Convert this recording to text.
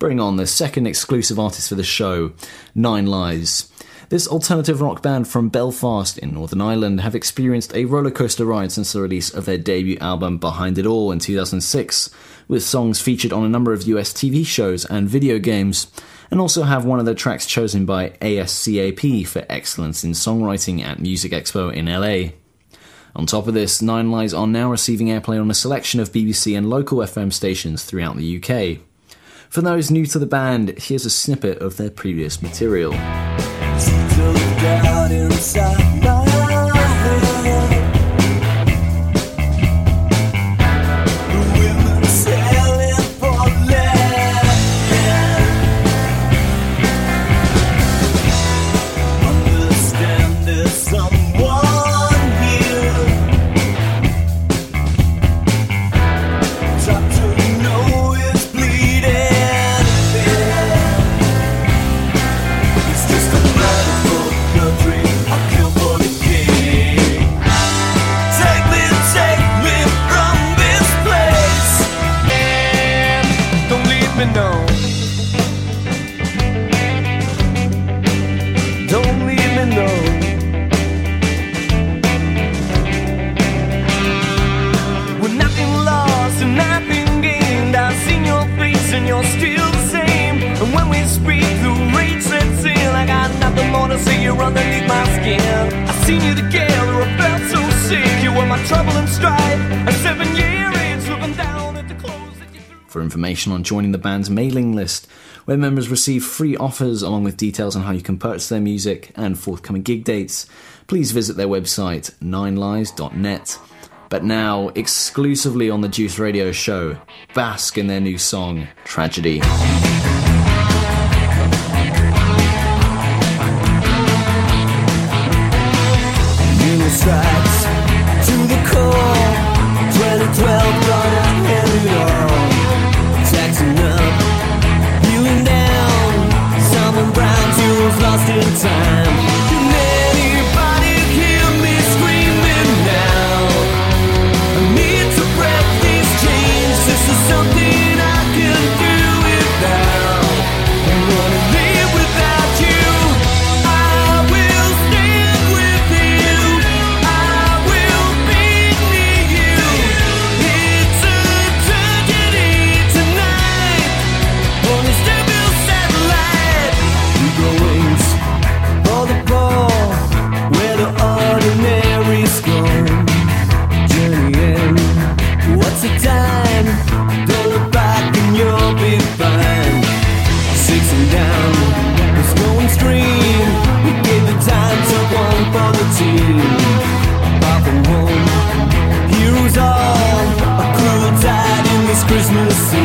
bring on the second exclusive artist for the show, Nine Lies. This alternative rock band from Belfast in Northern Ireland have experienced a rollercoaster ride since the release of their debut album Behind It All in 2006, with songs featured on a number of US TV shows and video games, and also have one of their tracks chosen by ASCAP for excellence in songwriting at Musexpo in LA. On top of this, Nine Lies are now receiving airplay on a selection of BBC and local FM stations throughout the UK. For those new to the band, here's a snippet of their previous material. window. Don't leave me no. With nothing lost and nothing gained, I've seen your face and you're still the same. And when we speak, the rage sets in. I got nothing more to say. You're underneath my skin. I've seen you together, I felt so sick. You were my trouble and strife. And seven years. For information on joining the band's mailing list, where members receive free offers along with details on how you can purchase their music and forthcoming gig dates, please visit their website, ninelies.net. But now, exclusively on the Deuce Radio show, bask in their new song, Tragedy. no.